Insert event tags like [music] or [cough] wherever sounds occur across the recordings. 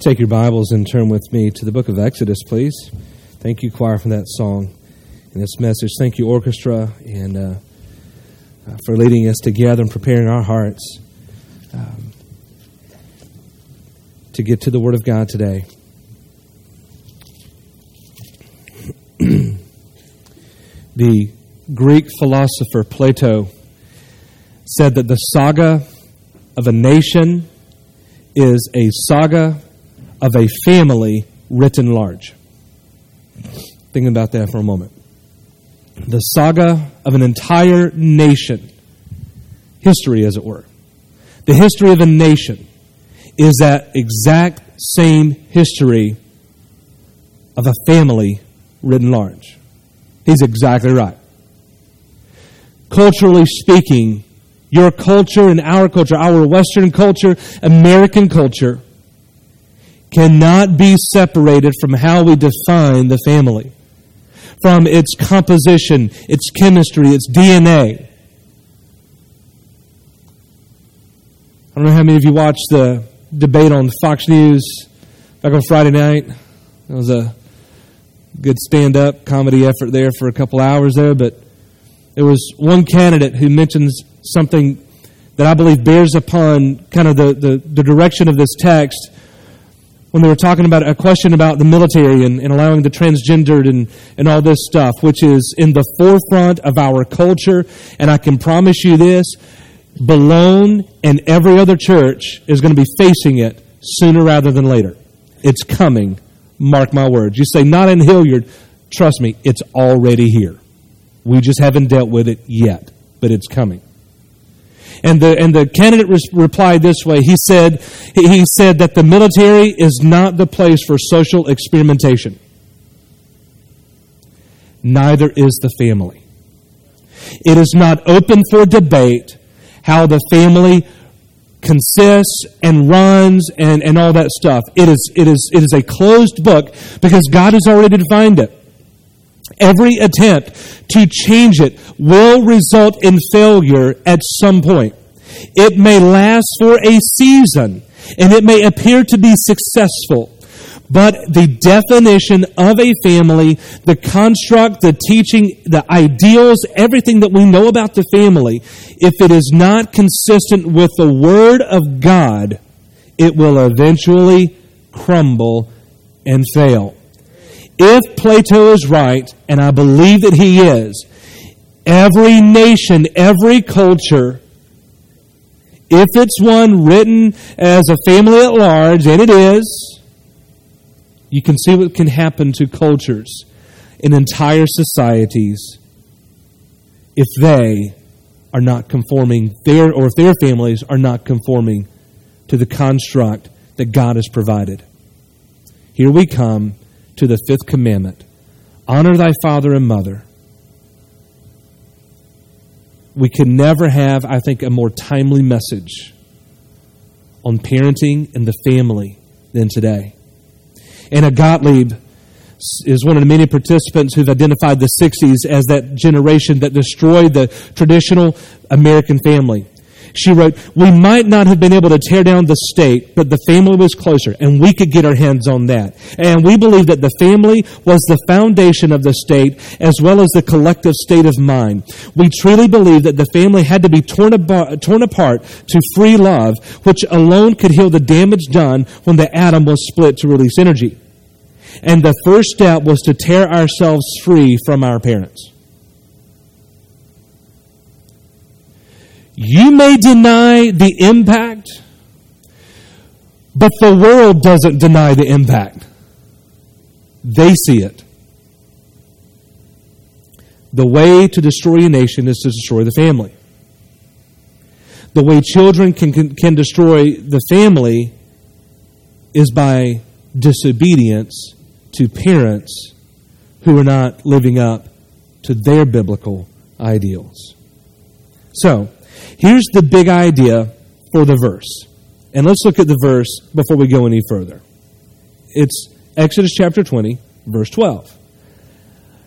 Take your Bibles and turn with me to the book of Exodus, please. Thank you, choir, for that song and this message. Thank you, orchestra, and uh, uh, for leading us together and preparing our hearts um, to get to the Word of God today. [clears throat] the Greek philosopher Plato said that the saga of a nation is a saga of a family written large. Think about that for a moment. The saga of an entire nation, history as it were. The history of a nation is that exact same history of a family written large. He's exactly right. Culturally speaking, your culture and our culture, our Western culture, American culture, cannot be separated from how we define the family, from its composition, its chemistry, its DNA. I don't know how many of you watched the debate on Fox News back on Friday night. It was a good stand up comedy effort there for a couple hours there, but there was one candidate who mentions something that I believe bears upon kind of the, the, the direction of this text when they were talking about a question about the military and, and, allowing the transgendered and, and all this stuff, which is in the forefront of our culture. And I can promise you this Balone and every other church is going to be facing it sooner rather than later. It's coming. Mark my words. You say, not in Hilliard. Trust me, it's already here. We just haven't dealt with it yet, but it's coming. And the, and the candidate re- replied this way. He said, he said that the military is not the place for social experimentation. Neither is the family. It is not open for debate how the family consists and runs and, and all that stuff. It is, it, is, it is a closed book because God has already defined it. Every attempt to change it will result in failure at some point. It may last for a season and it may appear to be successful. But the definition of a family, the construct, the teaching, the ideals, everything that we know about the family, if it is not consistent with the Word of God, it will eventually crumble and fail. If Plato is right, and I believe that he is, every nation, every culture, if it's one written as a family at large, and it is, you can see what can happen to cultures in entire societies if they are not conforming their or if their families are not conforming to the construct that God has provided. Here we come to the fifth commandment honor thy father and mother. We can never have, I think, a more timely message on parenting and the family than today. Anna Gottlieb is one of the many participants who've identified the 60s as that generation that destroyed the traditional American family. She wrote, We might not have been able to tear down the state, but the family was closer, and we could get our hands on that. And we believe that the family was the foundation of the state as well as the collective state of mind. We truly believe that the family had to be torn, abo- torn apart to free love, which alone could heal the damage done when the atom was split to release energy. And the first step was to tear ourselves free from our parents. You may deny the impact, but the world doesn't deny the impact. They see it. The way to destroy a nation is to destroy the family. The way children can, can, can destroy the family is by disobedience to parents who are not living up to their biblical ideals. So, Here's the big idea for the verse. And let's look at the verse before we go any further. It's Exodus chapter 20, verse 12.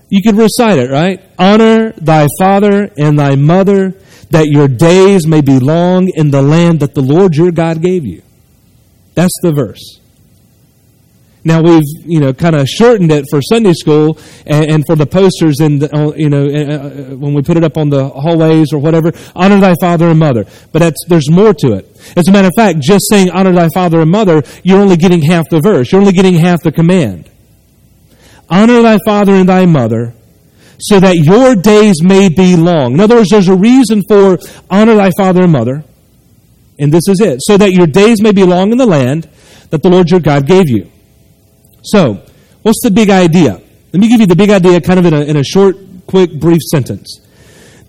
You can recite it, right? Honor thy father and thy mother, that your days may be long in the land that the Lord your God gave you. That's the verse. Now we've you know kind of shortened it for Sunday school and, and for the posters and you know uh, uh, when we put it up on the hallways or whatever. Honor thy father and mother, but there's more to it. As a matter of fact, just saying honor thy father and mother, you're only getting half the verse. You're only getting half the command. Honor thy father and thy mother, so that your days may be long. In other words, there's a reason for honor thy father and mother, and this is it, so that your days may be long in the land that the Lord your God gave you. So, what's the big idea? Let me give you the big idea kind of in a, in a short, quick, brief sentence.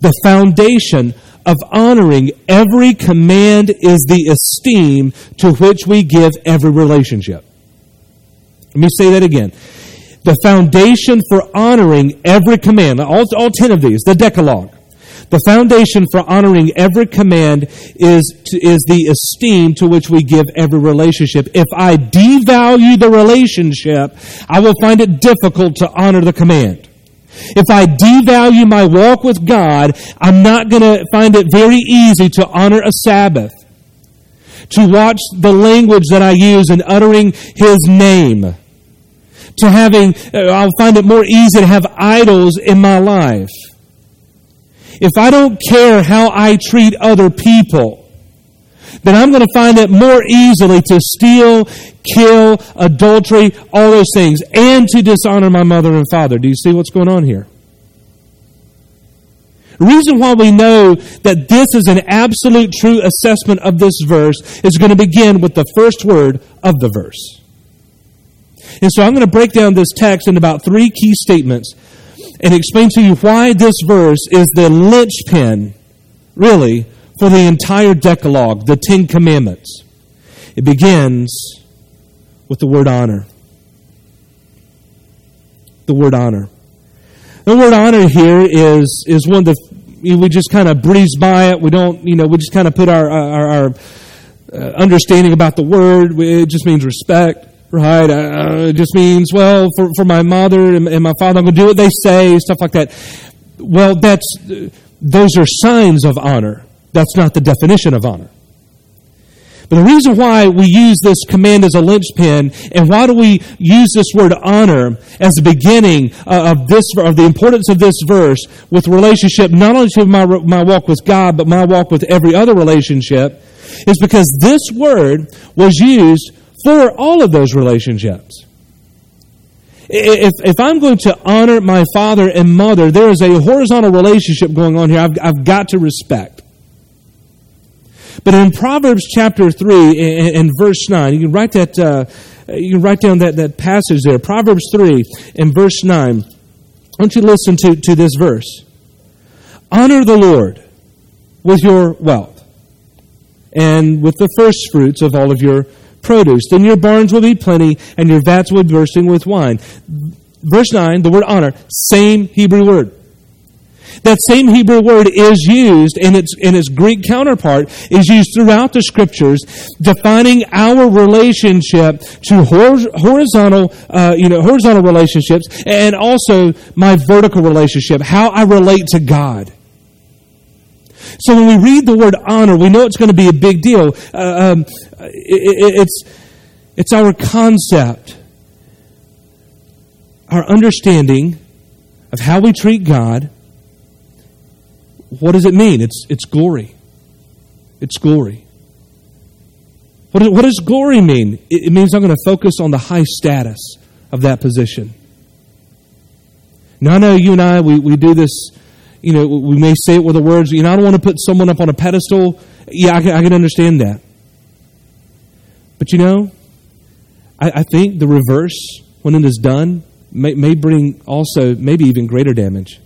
The foundation of honoring every command is the esteem to which we give every relationship. Let me say that again. The foundation for honoring every command, all, all 10 of these, the Decalogue, the foundation for honoring every command is, to, is the esteem to which we give every relationship. If I devalue the relationship, I will find it difficult to honor the command. If I devalue my walk with God, I'm not going to find it very easy to honor a Sabbath, to watch the language that I use in uttering His name, to having, uh, I'll find it more easy to have idols in my life if I don't care how I treat other people, then I'm going to find it more easily to steal, kill, adultery, all those things, and to dishonor my mother and father. Do you see what's going on here? The reason why we know that this is an absolute true assessment of this verse is going to begin with the first word of the verse. And so I'm going to break down this text in about three key statements and explain to you why this verse is the linchpin, really, for the entire Decalogue, the Ten Commandments. It begins with the word honor. The word honor. The word honor here is, is one that we just kind of breeze by it. We don't, you know, we just kind of put our, our, our uh, understanding about the word. It just means respect right? Uh, it just means, well, for, for my mother and, and my father, I'm going to do what they say, stuff like that. Well, that's, those are signs of honor. That's not the definition of honor. But the reason why we use this command as a linchpin, and why do we use this word honor as the beginning uh, of this, of the importance of this verse with relationship, not only to my, my walk with God, but my walk with every other relationship, is because this word was used for all of those relationships. If, if I'm going to honor my father and mother, there is a horizontal relationship going on here I've, I've got to respect. But in Proverbs chapter 3 and, verse 9, you can write that, uh, you can write down that, that passage there. Proverbs 3 and verse 9. I want you listen to, to this verse. Honor the Lord with your wealth and with the first fruits of all of your produce. Then your barns will be plenty, and your vats will be bursting with wine. Verse 9, the word honor, same Hebrew word. That same Hebrew word is used in its, in its Greek counterpart, is used throughout the scriptures, defining our relationship to horizontal, uh, you know, horizontal relationships and also my vertical relationship, how I relate to God. So when we read the word honor, we know it's going to be a big deal. Uh, um, it, it's, it's our concept, our understanding of how we treat God. What does it mean? It's, it's glory. It's glory. What, what does glory mean? It, it means I'm going to focus on the high status of that position. Now, I know you and I, we, we do this you know, we may say it with the words, you know, I don't want to put someone up on a pedestal. Yeah, I can, I can understand that. But you know, I, I, think the reverse, when it is done, may, may bring also maybe even greater damage.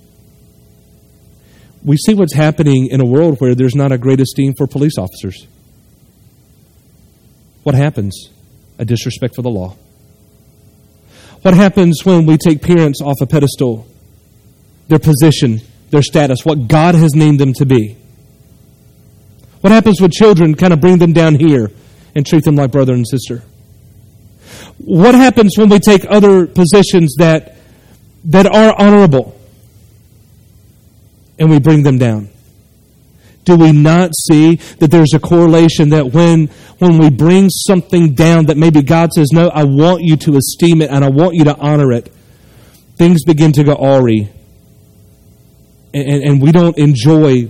We see what's happening in a world where there's not a great esteem for police officers. What happens? A disrespect for the law. What happens when we take parents off a pedestal, their position, their status, what God has named them to be. What happens with children? Kind of bring them down here and treat them like brother and sister. What happens when we take other positions that, that are honorable and we bring them down? Do we not see that there's a correlation that when, when we bring something down that maybe God says, no, I want you to esteem it and I want you to honor it, things begin to go awry. And, and, we don't enjoy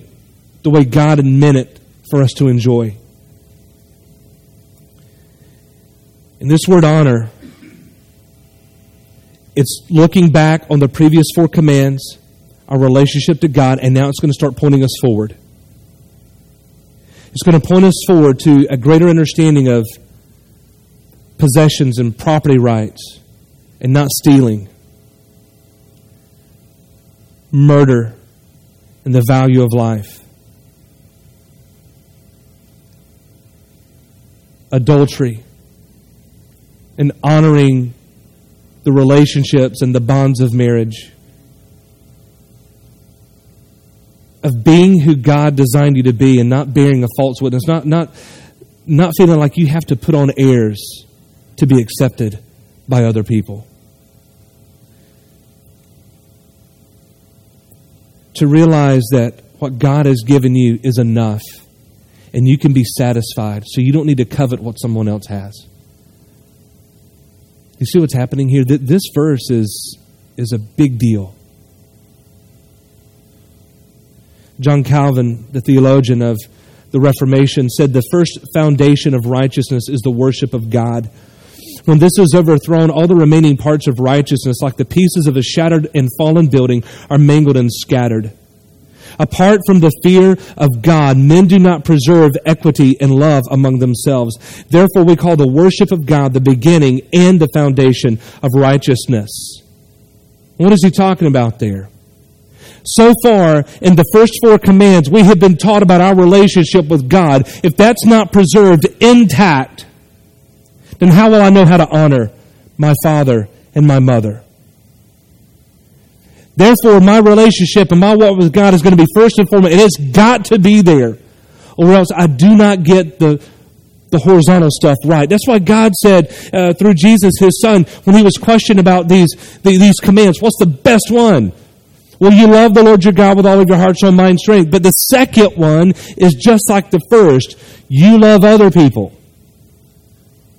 the way God meant it for us to enjoy. And this word honor, it's looking back on the previous four commands, our relationship to God, and now it's going to start pointing us forward. It's going to point us forward to a greater understanding of possessions and property rights and not stealing, murder, and the value of life, adultery, and honoring the relationships and the bonds of marriage. Of being who God designed you to be and not bearing a false witness, not, not, not feeling like you have to put on airs to be accepted by other people. To realize that what God has given you is enough and you can be satisfied, so you don't need to covet what someone else has. You see what's happening here? This verse is, is a big deal. John Calvin, the theologian of the Reformation, said the first foundation of righteousness is the worship of God. When this is overthrown, all the remaining parts of righteousness, like the pieces of a shattered and fallen building, are mangled and scattered. Apart from the fear of God, men do not preserve equity and love among themselves. Therefore, we call the worship of God the beginning and the foundation of righteousness. What is he talking about there? So far, in the first four commands, we have been taught about our relationship with God. If that's not preserved intact, then how will I know how to honor my father and my mother? Therefore, my relationship and my walk with God is going to be first and foremost. And It has got to be there, or else I do not get the the horizontal stuff right. That's why God said uh, through Jesus, His Son, when He was questioned about these the, these commands, what's the best one? Well, you love the Lord your God with all of your heart, soul, mind, strength. But the second one is just like the first. You love other people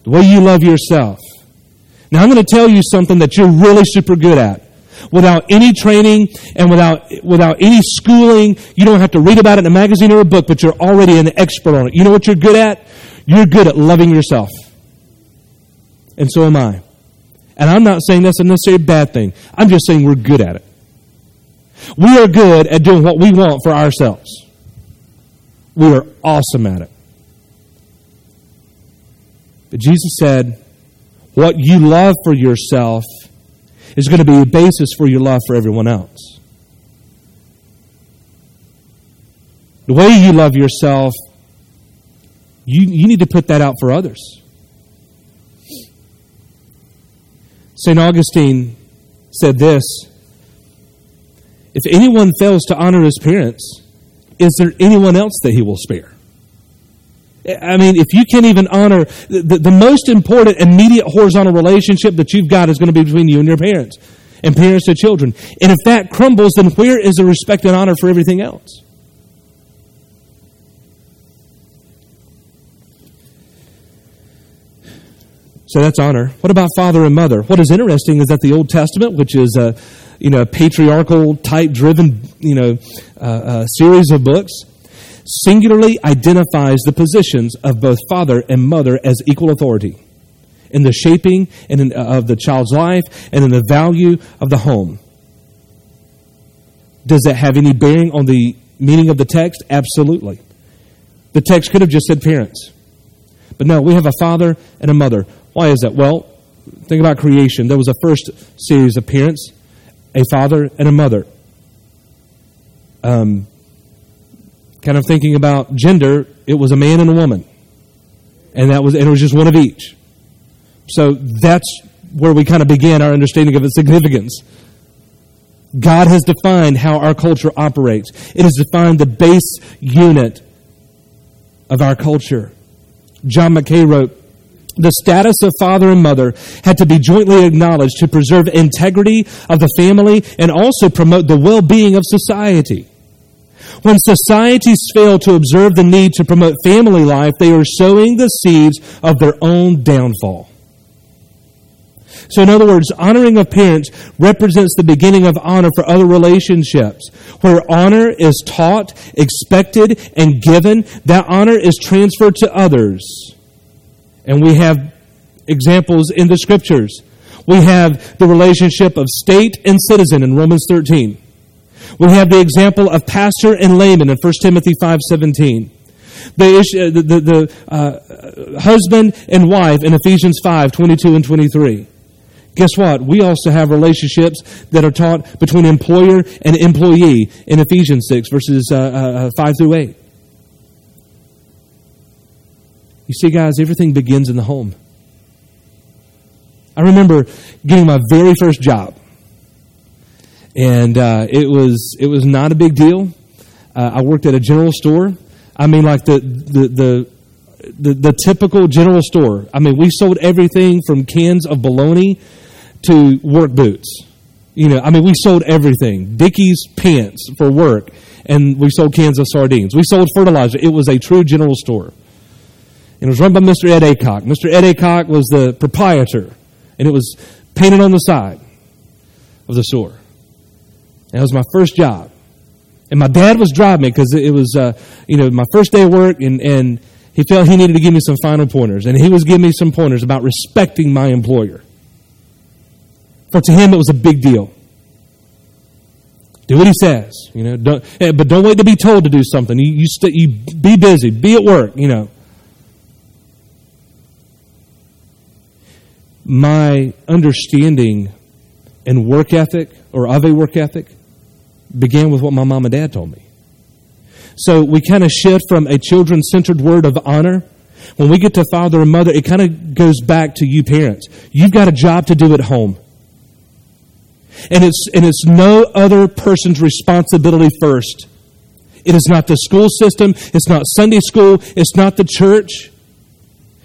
the way you love yourself. Now, I'm going to tell you something that you're really super good at without any training and without, without any schooling. You don't have to read about it in a magazine or a book, but you're already an expert on it. You know what you're good at? You're good at loving yourself. And so am I. And I'm not saying that's a necessarily bad thing. I'm just saying we're good at it. We are good at doing what we want for ourselves. We are awesome at it. But Jesus said, what you love for yourself is going to be a basis for your love for everyone else. The way you love yourself, you, you need to put that out for others. St. Augustine said this If anyone fails to honor his parents, is there anyone else that he will spare? I mean, if you can't even honor the, the most important immediate horizontal relationship that you've got is going to be between you and your parents and parents to children. And if that crumbles, then where is the respect and honor for everything else? So that's honor. What about father and mother? What is interesting is that the Old Testament, which is a you know patriarchal type driven you know uh, uh, series of books, singularly identifies the positions of both father and mother as equal authority in the shaping and in, uh, of the child's life and in the value of the home. Does that have any bearing on the meaning of the text? Absolutely. The text could have just said parents. But no, we have a father and a mother. Why is that? Well, think about creation. There was a first series of parents, a father and a mother. Um, kind of thinking about gender, it was a man and a woman. And that was and it was just one of each. So that's where we kind of began our understanding of its significance. God has defined how our culture operates. It has defined the base unit of our culture. John Mackay wrote, the status of father and mother had to be jointly acknowledged to preserve integrity of the family and also promote the well-being of society. When societies fail to observe the need to promote family life, they are sowing the seeds of their own downfall. So, in other words, honoring of parents represents the beginning of honor for other relationships. Where honor is taught, expected, and given, that honor is transferred to others. And we have examples in the scriptures. We have the relationship of state and citizen in Romans 13. We have the example of pastor and layman in 1 Timothy 5.17. The, issue, the, the, the uh, husband and wife in Ephesians 5, 22 and 23. Guess what? We also have relationships that are taught between employer and employee in Ephesians 6, verses uh, uh, 5 through 8. You see, guys, everything begins in the home. I remember getting my very first job, and uh, it was it was not a big deal. Uh, I worked at a general store. I mean, like the the the the, the typical general store. I mean, we sold everything from cans of bologna to work boots. You know, I mean, we sold everything. Dickies pants for work, and we sold cans of sardines. We sold fertilizer. It was a true general store. And it was run by Mr. Ed Acock. Mr. Ed Acock was the proprietor, and it was painted on the side of the store. That was my first job. And my dad was driving me because it was, uh, you know, my first day of work, and, and he felt he needed to give me some final pointers. And he was giving me some pointers about respecting my employer. For to him, it was a big deal. Do what he says, you know. Don't, eh, but don't wait to be told to do something. You, you, st- you be busy, be at work, you know. My understanding and work ethic, or of a work ethic, began with what my mom and dad told me. So we kind of shift from a children centered word of honor. When we get to father and mother, it kind of goes back to you parents. You've got a job to do at home. And it's, and it's no other person's responsibility first. It is not the school system. It's not Sunday school. It's not the church.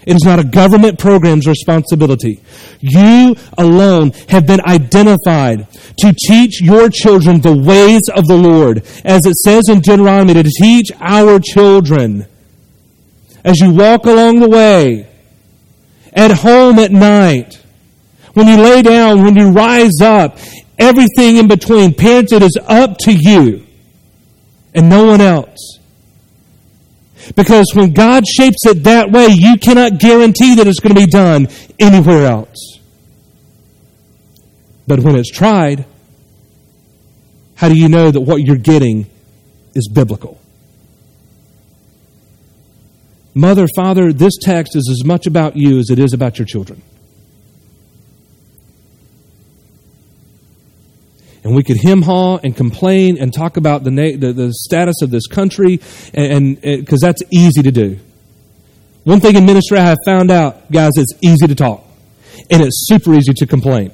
It is not a government program's responsibility. You alone have been identified to teach your children the ways of the Lord. As it says in Deuteronomy, to teach our children. As you walk along the way, at home at night, when you lay down, when you rise up, everything in between. Parents, it is up to you and no one else. Because when God shapes it that way, you cannot guarantee that it's going to be done anywhere else. But when it's tried, how do you know that what you're getting is biblical? Mother, father, this text is as much about you as it is about your children. And we could hem haw and complain and talk about the, na- the, the status of this country, and because that's easy to do. One thing in ministry I have found out, guys, it's easy to talk, and it's super easy to complain.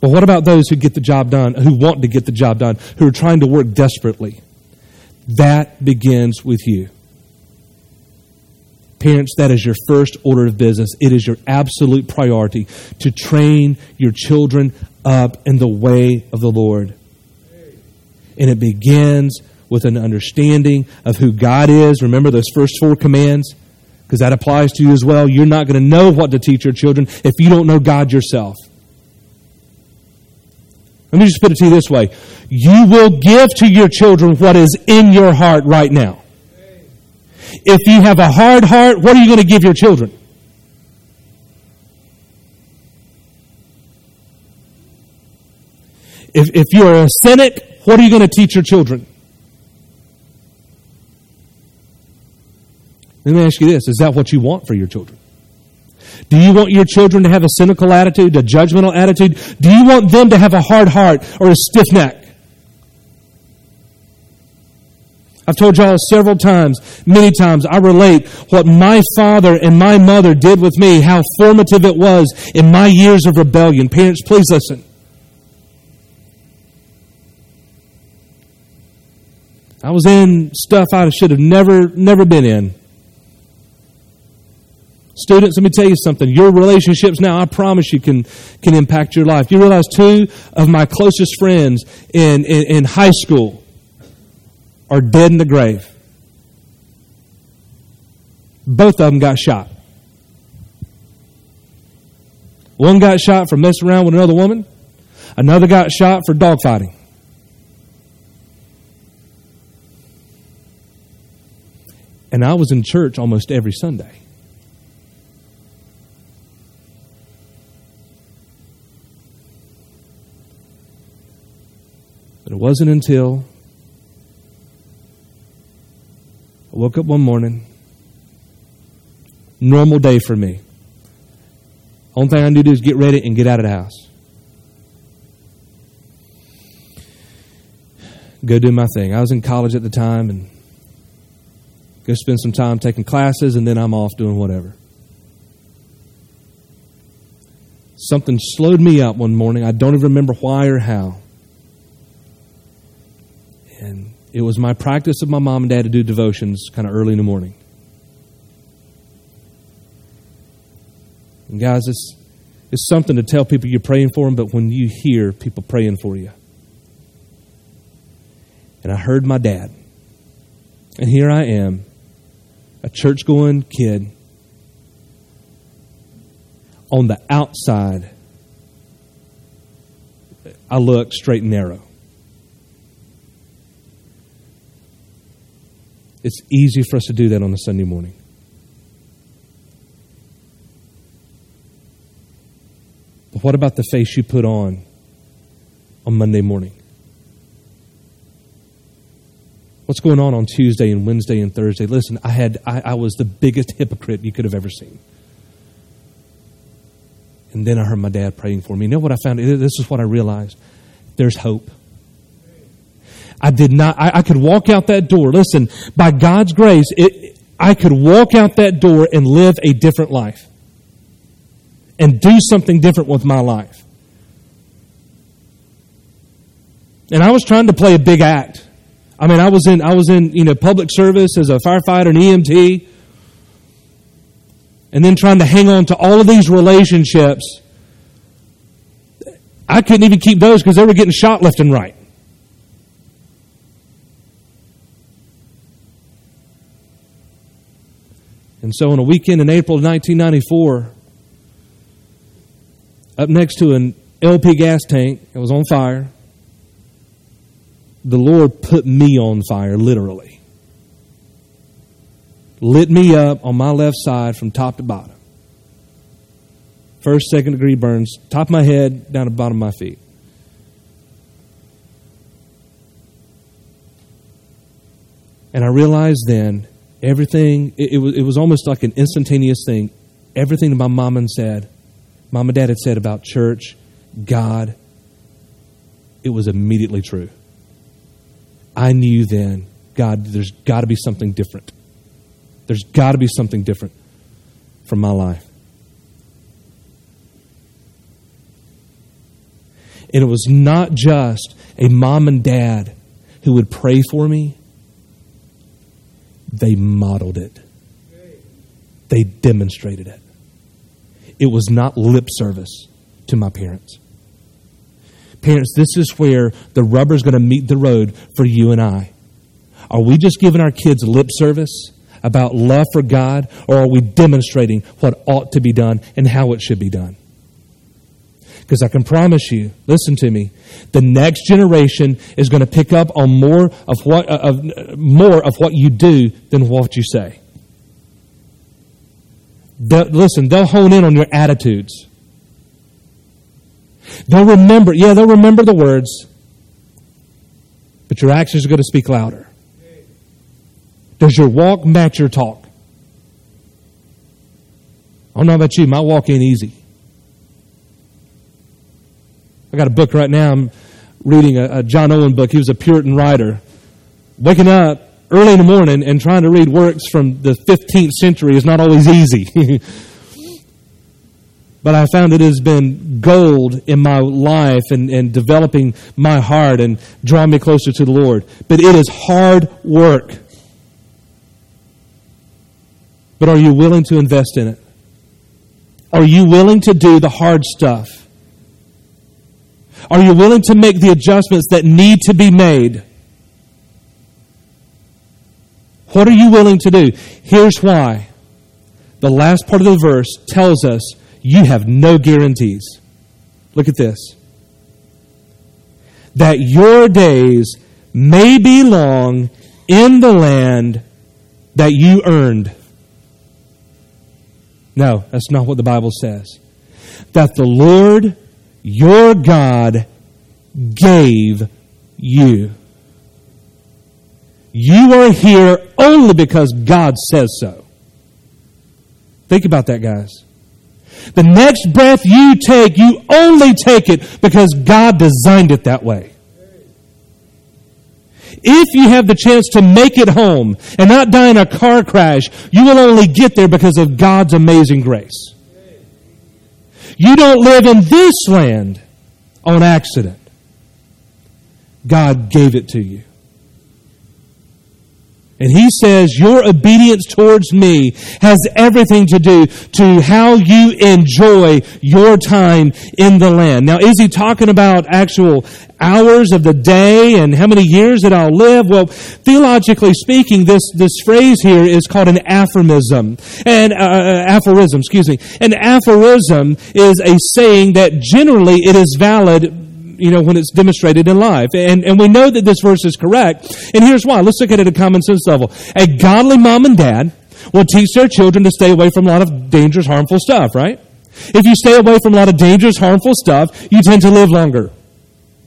But what about those who get the job done, who want to get the job done, who are trying to work desperately? That begins with you. Parents, that is your first order of business. It is your absolute priority to train your children up in the way of the Lord. And it begins with an understanding of who God is. Remember those first four commands? Because that applies to you as well. You're not going to know what to teach your children if you don't know God yourself. Let me just put it to you this way you will give to your children what is in your heart right now. If you have a hard heart, what are you going to give your children? If, if you're a cynic, what are you going to teach your children? Let me ask you this Is that what you want for your children? Do you want your children to have a cynical attitude, a judgmental attitude? Do you want them to have a hard heart or a stiff neck? I've told y'all several times, many times, I relate what my father and my mother did with me, how formative it was in my years of rebellion. Parents, please listen. I was in stuff I should have never, never been in. Students, let me tell you something. Your relationships now, I promise you, can, can impact your life. You realize two of my closest friends in, in, in high school are dead in the grave. Both of them got shot. One got shot for messing around with another woman. Another got shot for dogfighting. And I was in church almost every Sunday. But it wasn't until I woke up one morning, normal day for me. Only thing I need to do is get ready and get out of the house. Go do my thing. I was in college at the time and go spend some time taking classes, and then I'm off doing whatever. Something slowed me up one morning. I don't even remember why or how. It was my practice of my mom and dad to do devotions kind of early in the morning. And guys, it's, it's something to tell people you're praying for them, but when you hear people praying for you. And I heard my dad. And here I am, a church going kid. On the outside, I look straight and narrow. It's easy for us to do that on a Sunday morning. But what about the face you put on on Monday morning? What's going on on Tuesday and Wednesday and Thursday? Listen, I had I, I was the biggest hypocrite you could have ever seen. And then I heard my dad praying for me. You know what I found? This is what I realized. There's hope. I did not, I, I could walk out that door. Listen, by God's grace, it, I could walk out that door and live a different life. And do something different with my life. And I was trying to play a big act. I mean, I was in, I was in, you know, public service as a firefighter and EMT. And then trying to hang on to all of these relationships. I couldn't even keep those because they were getting shot left and right. And so on a weekend in April of 1994, up next to an LP gas tank, it was on fire. The Lord put me on fire, literally. Lit me up on my left side from top to bottom. First, second degree burns, top of my head, down to bottom of my feet. And I realized then everything, it, it, was, it was almost like an instantaneous thing. Everything that my mom and said, mom and dad had said about church, God, it was immediately true. I knew then, God, there's got to be something different. There's got to be something different from my life. And it was not just a mom and dad who would pray for me, they modeled it, they demonstrated it. It was not lip service to my parents. Parents, this is where the rubber's going to meet the road for you and I. Are we just giving our kids lip service about love for God, or are we demonstrating what ought to be done and how it should be done? Because I can promise you, listen to me, the next generation is going to pick up on more of what uh, of more of what you do than what you say. They'll, listen, they'll hone in on your attitudes. They'll remember, yeah, they'll remember the words, but your actions are going to speak louder. Does your walk match your talk? I don't know about you, my walk ain't easy. I got a book right now. I'm reading a, a John Owen book. He was a Puritan writer. Waking up early in the morning and trying to read works from the 15th century is not always easy. [laughs] but I found it has been gold in my life and, and developing my heart and drawing me closer to the Lord. But it is hard work. But are you willing to invest in it? Are you willing to do the hard stuff? Are you willing to make the adjustments that need to be made? What are you willing to do? Here's why. The last part of the verse tells us you have no guarantees. Look at this. That your days may be long in the land that you earned. No, that's not what the Bible says. That the Lord your God gave you. You are here only because God says so. Think about that, guys. The next breath you take, you only take it because God designed it that way. If you have the chance to make it home and not die in a car crash, you will only get there because of God's amazing grace. You don't live in this land on accident. God gave it to you. And he says, Your obedience towards me has everything to do to how you enjoy your time in the land. Now, is he talking about actual hours of the day and how many years that I'll live? Well, theologically speaking, this, this phrase here is called an aphorism. And, uh, uh aphorism, excuse me. An aphorism is a saying that generally it is valid you know, when it's demonstrated in life. And, and we know that this verse is correct. And here's why. Let's look at it at a common sense level. A godly mom and dad will teach their children to stay away from a lot of dangerous, harmful stuff, right? If you stay away from a lot of dangerous, harmful stuff, you tend to live longer.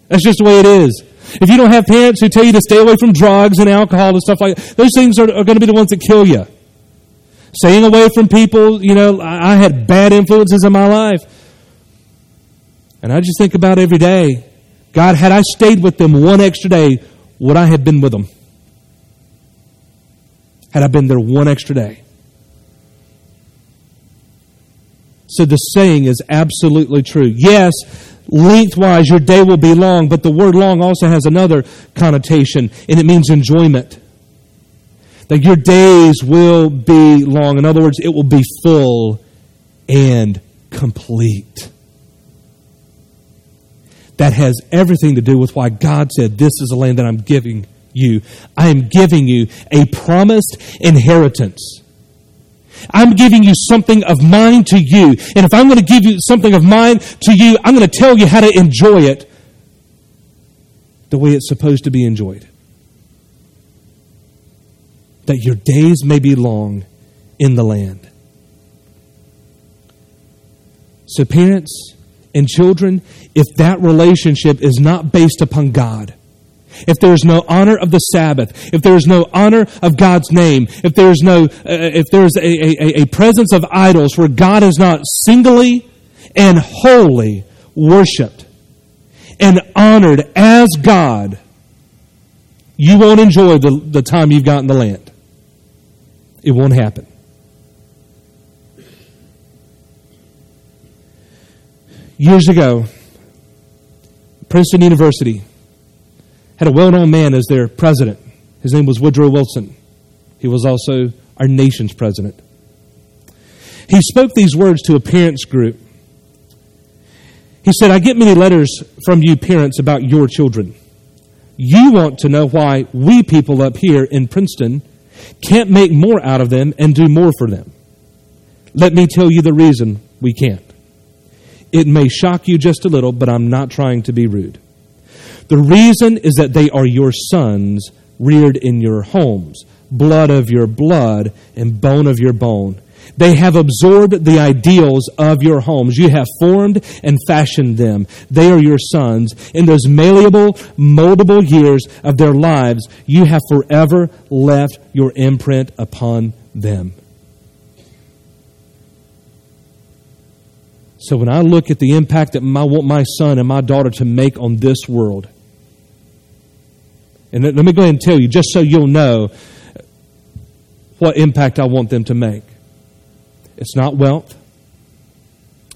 That's just the way it is. If you don't have parents who tell you to stay away from drugs and alcohol and stuff like that, those things are, are going to be the ones that kill you. Staying away from people, you know, I, I had bad influences in my life. And I just think about every day God, had I stayed with them one extra day, would I have been with them? Had I been there one extra day? So the saying is absolutely true. Yes, lengthwise your day will be long, but the word long also has another connotation, and it means enjoyment. That your days will be long. In other words, it will be full and complete that has everything to do with why God said, This is the land that I'm giving you. I am giving you a promised inheritance. I'm giving you something of mine to you. And if I'm going to give you something of mine to you, I'm going to tell you how to enjoy it the way it's supposed to be enjoyed. That your days may be long in the land. So, parents, and children, if that relationship is not based upon God, if there is no honor of the Sabbath, if there is no honor of God's name, if there is no, uh, if there is a, a, a presence of idols where God is not singly and wholly worshipped and honored as God, you won't enjoy the, the time you've got in the land. It won't happen. Years ago, Princeton University had a well known man as their president. His name was Woodrow Wilson. He was also our nation's president. He spoke these words to a parents group. He said, I get many letters from you parents about your children. You want to know why we people up here in Princeton can't make more out of them and do more for them. Let me tell you the reason we can't. It may shock you just a little, but I'm not trying to be rude. The reason is that they are your sons reared in your homes, blood of your blood and bone of your bone. They have absorbed the ideals of your homes. You have formed and fashioned them. They are your sons. In those malleable, moldable years of their lives, you have forever left your imprint upon them. So when I look at the impact that I want my son and my daughter to make on this world, and let me go ahead and tell you, just so you'll know what impact I want them to make. It's not wealth,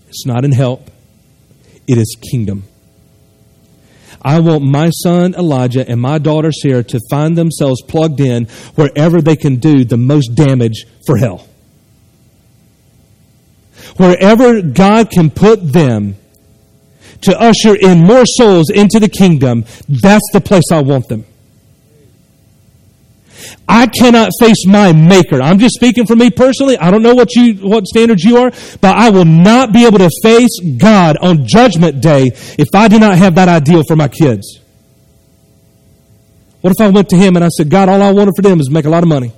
it's not in help, it is kingdom. I want my son Elijah and my daughter Sarah to find themselves plugged in wherever they can do the most damage for hell wherever God can put them to usher in more souls into the kingdom, that's the place I want them. I cannot face my maker. I'm just speaking for me personally. I don't know what you what standards you are, but I will not be able to face God on judgment day if I do not have that ideal for my kids. What if I went to him and I said, God, all I wanted for them is make a lot of money.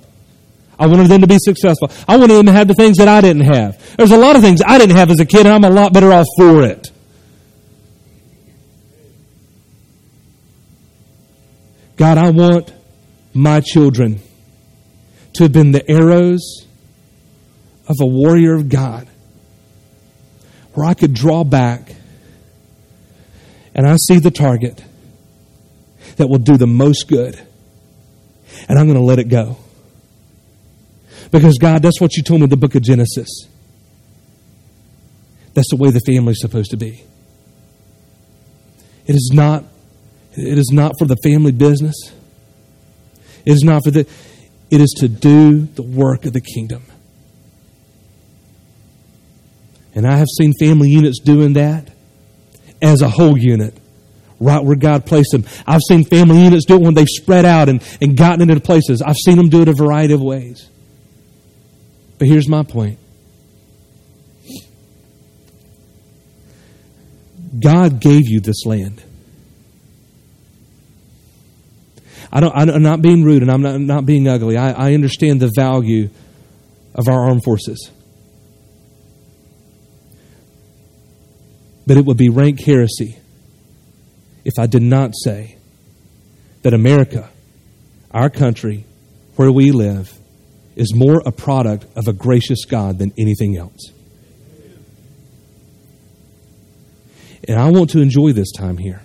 I wanted them to be successful. I wanted them to have the things that I didn't have. There's a lot of things I didn't have as a kid, and I'm a lot better off for it. God, I want my children to have been the arrows of a warrior of God, where I could draw back and I see the target that will do the most good, and I'm going to let it go. Because, God, that's what you told me in the book of Genesis. That's the way the family is supposed to be. It is not, it is not for the family business. It is not for the, it is to do the work of the kingdom. And I have seen family units doing that as a whole unit, right where God placed them. I've seen family units do it when they've spread out and, and gotten into places. I've seen them do it a variety of ways. But here's my point God gave you this land. I don't, I'm not being rude and I'm not, not being ugly. I, I understand the value of our armed forces. But it would be rank heresy if I did not say that America, our country, where we live, is more a product of a gracious God than anything else. And I want to enjoy this time here.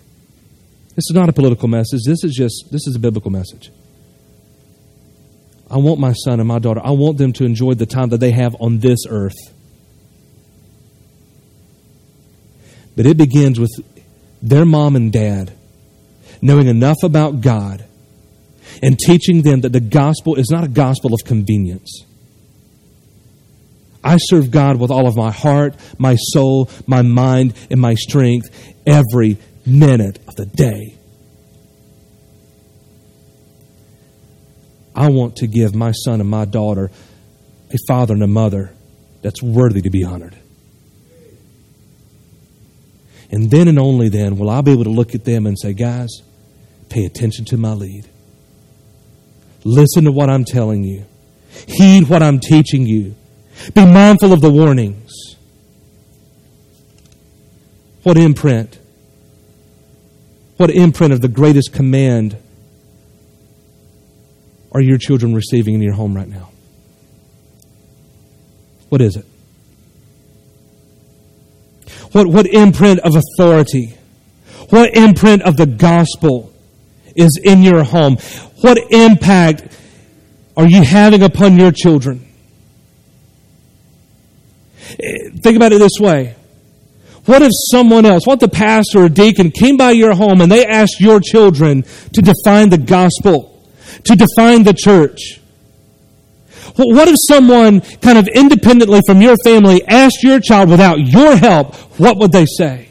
This is not a political message. This is just this is a biblical message. I want my son and my daughter, I want them to enjoy the time that they have on this earth. But it begins with their mom and dad knowing enough about God and teaching them that the gospel is not a gospel of convenience. I serve God with all of my heart, my soul, my mind, and my strength every minute of the day. I want to give my son and my daughter a father and a mother that's worthy to be honored. And then and only then will I be able to look at them and say, guys, pay attention to my lead. Listen to what I'm telling you. Heed what I'm teaching you. Be mindful of the warnings. What imprint? What imprint of the greatest command are your children receiving in your home right now? What is it? What, what imprint of authority? What imprint of the gospel is in your home? What impact are you having upon your children? Think about it this way. What if someone else, what the pastor or deacon came by your home and they asked your children to define the gospel, to define the church? What if someone kind of independently from your family asked your child without your help, what would they say?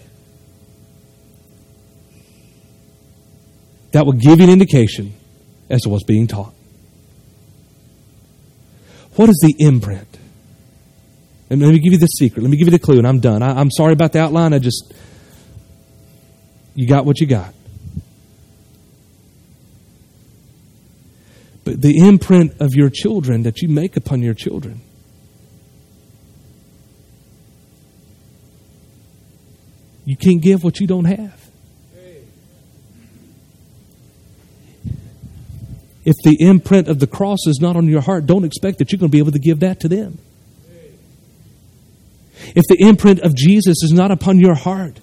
That will give you an indication as to what's being taught. What is the imprint? And let me give you the secret. Let me give you the clue, and I'm done. I, am sorry about the outline. I just, you got what you got. But the imprint of your children that you make upon your children. You can't give what you don't have. If the imprint of the cross is not on your heart, don't expect that you're going to be able to give that to them. If the imprint of Jesus is not upon your heart,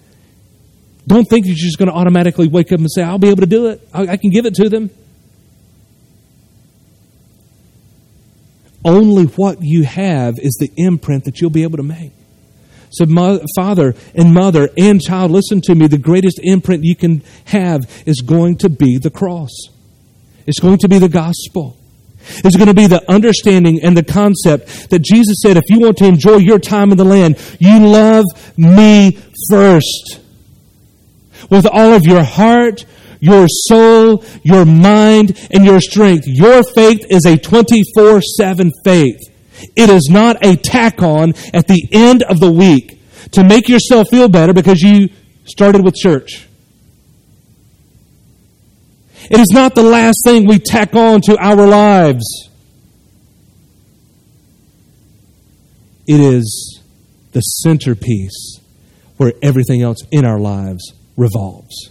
don't think you're just going to automatically wake up and say, I'll be able to do it. I, I can give it to them. Only what you have is the imprint that you'll be able to make. So, father and mother and child, listen to me. The greatest imprint you can have is going to be the cross. It's going to be the gospel. It's going to be the understanding and the concept that Jesus said, if you want to enjoy your time in the land, you love me first. With all of your heart, your soul, your mind, and your strength. Your faith is a 24 7 faith. It is not a tack on at the end of the week to make yourself feel better because you started with church. It is not the last thing we tack on to our lives. It is the centerpiece where everything else in our lives revolves.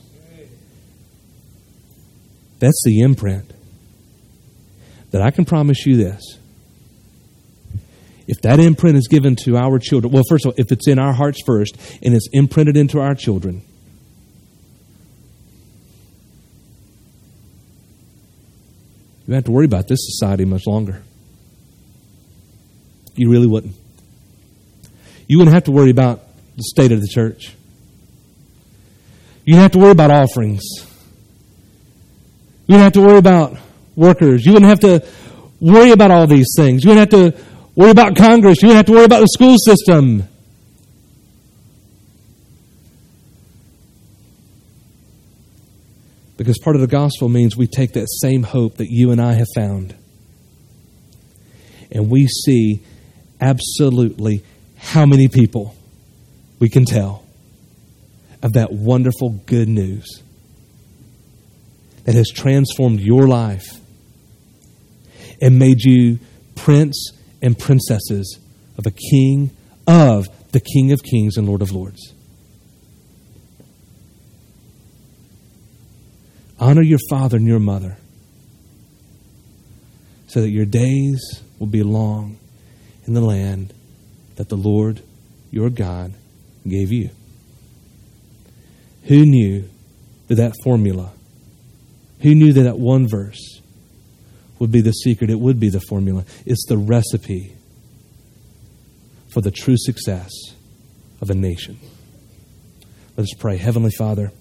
That's the imprint. That I can promise you this. If that imprint is given to our children, well, first of all, if it's in our hearts first and it's imprinted into our children, you don't have to worry about this society much longer. You really wouldn't. You wouldn't have to worry about the state of the church. You wouldn't have to worry about offerings. You wouldn't have to worry about workers. You wouldn't have to worry about all these things. You wouldn't have to worry about Congress. You wouldn't have to worry about the school system. Because part of the gospel means we take that same hope that you and I have found and we see absolutely how many people we can tell of that wonderful good news that has transformed your life and made you prince and princesses of a king of the King of Kings and Lord of Lords. Honor your father and your mother so that your days will be long in the land that the Lord your God gave you. Who knew that that formula, who knew that that one verse would be the secret? It would be the formula. It's the recipe for the true success of a nation. Let us pray. Heavenly Father,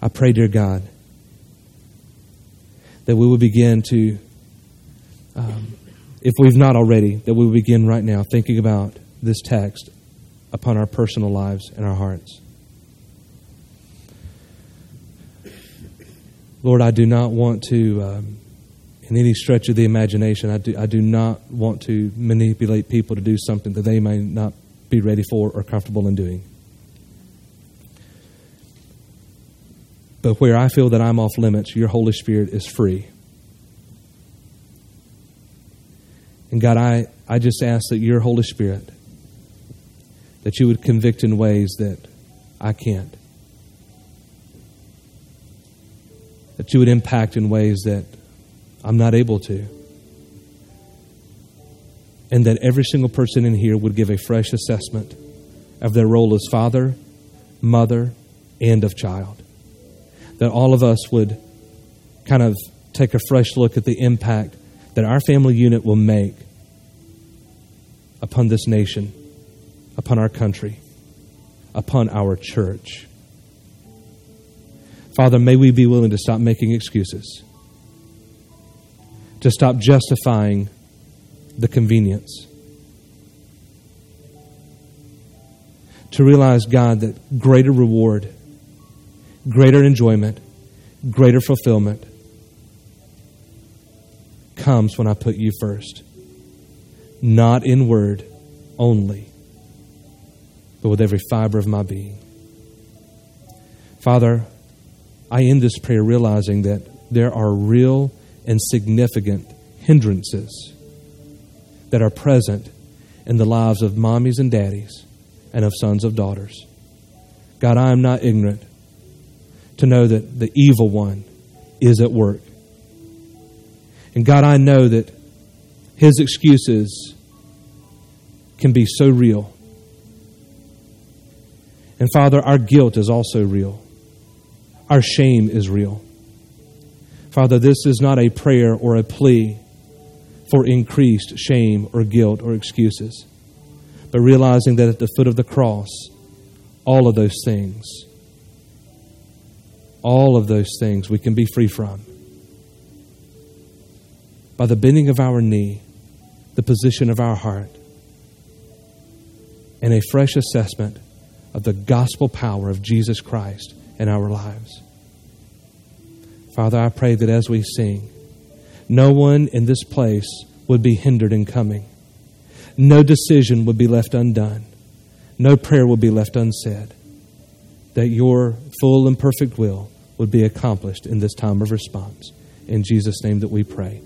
I pray, dear God, that we will begin to, um, if we've not already, that we will begin right now thinking about this text upon our personal lives and our hearts. Lord, I do not want to, um, in any stretch of the imagination, I do, I do not want to manipulate people to do something that they may not be ready for or comfortable in doing. But where I feel that I'm off limits, your Holy Spirit is free. And God, I, I just ask that your Holy Spirit, that you would convict in ways that I can't. that you would impact in ways that I'm not able to. And that every single person in here would give a fresh assessment of their role as father, mother, and of child. That all of us would kind of take a fresh look at the impact that our family unit will make upon this nation, upon our country, upon our church. Father, may we be willing to stop making excuses, to stop justifying the convenience, to realize, God, that greater reward, greater enjoyment, greater fulfillment comes when I put you first. Not in word only, but with every fiber of my being. Father, I end this prayer realizing that there are real and significant hindrances that are present in the lives of mommies and daddies and of sons of daughters. God, I am not ignorant to know that the evil one is at work. And God, I know that his excuses can be so real. And Father, our guilt is also real our shame is real. Father, this is not a prayer or a plea for increased shame or guilt or excuses, but realizing that at the foot of the cross, all of those things, all of those things we can be free from. by the bending of our knee, the position of our heart, and a fresh assessment of the gospel power of Jesus Christ in our lives. Father, I pray that as we sing, no one in this place would be hindered in coming. No decision would be left undone. No prayer would be left unsaid. That your full and perfect will would be accomplished in this time of response. In Jesus' name that we pray.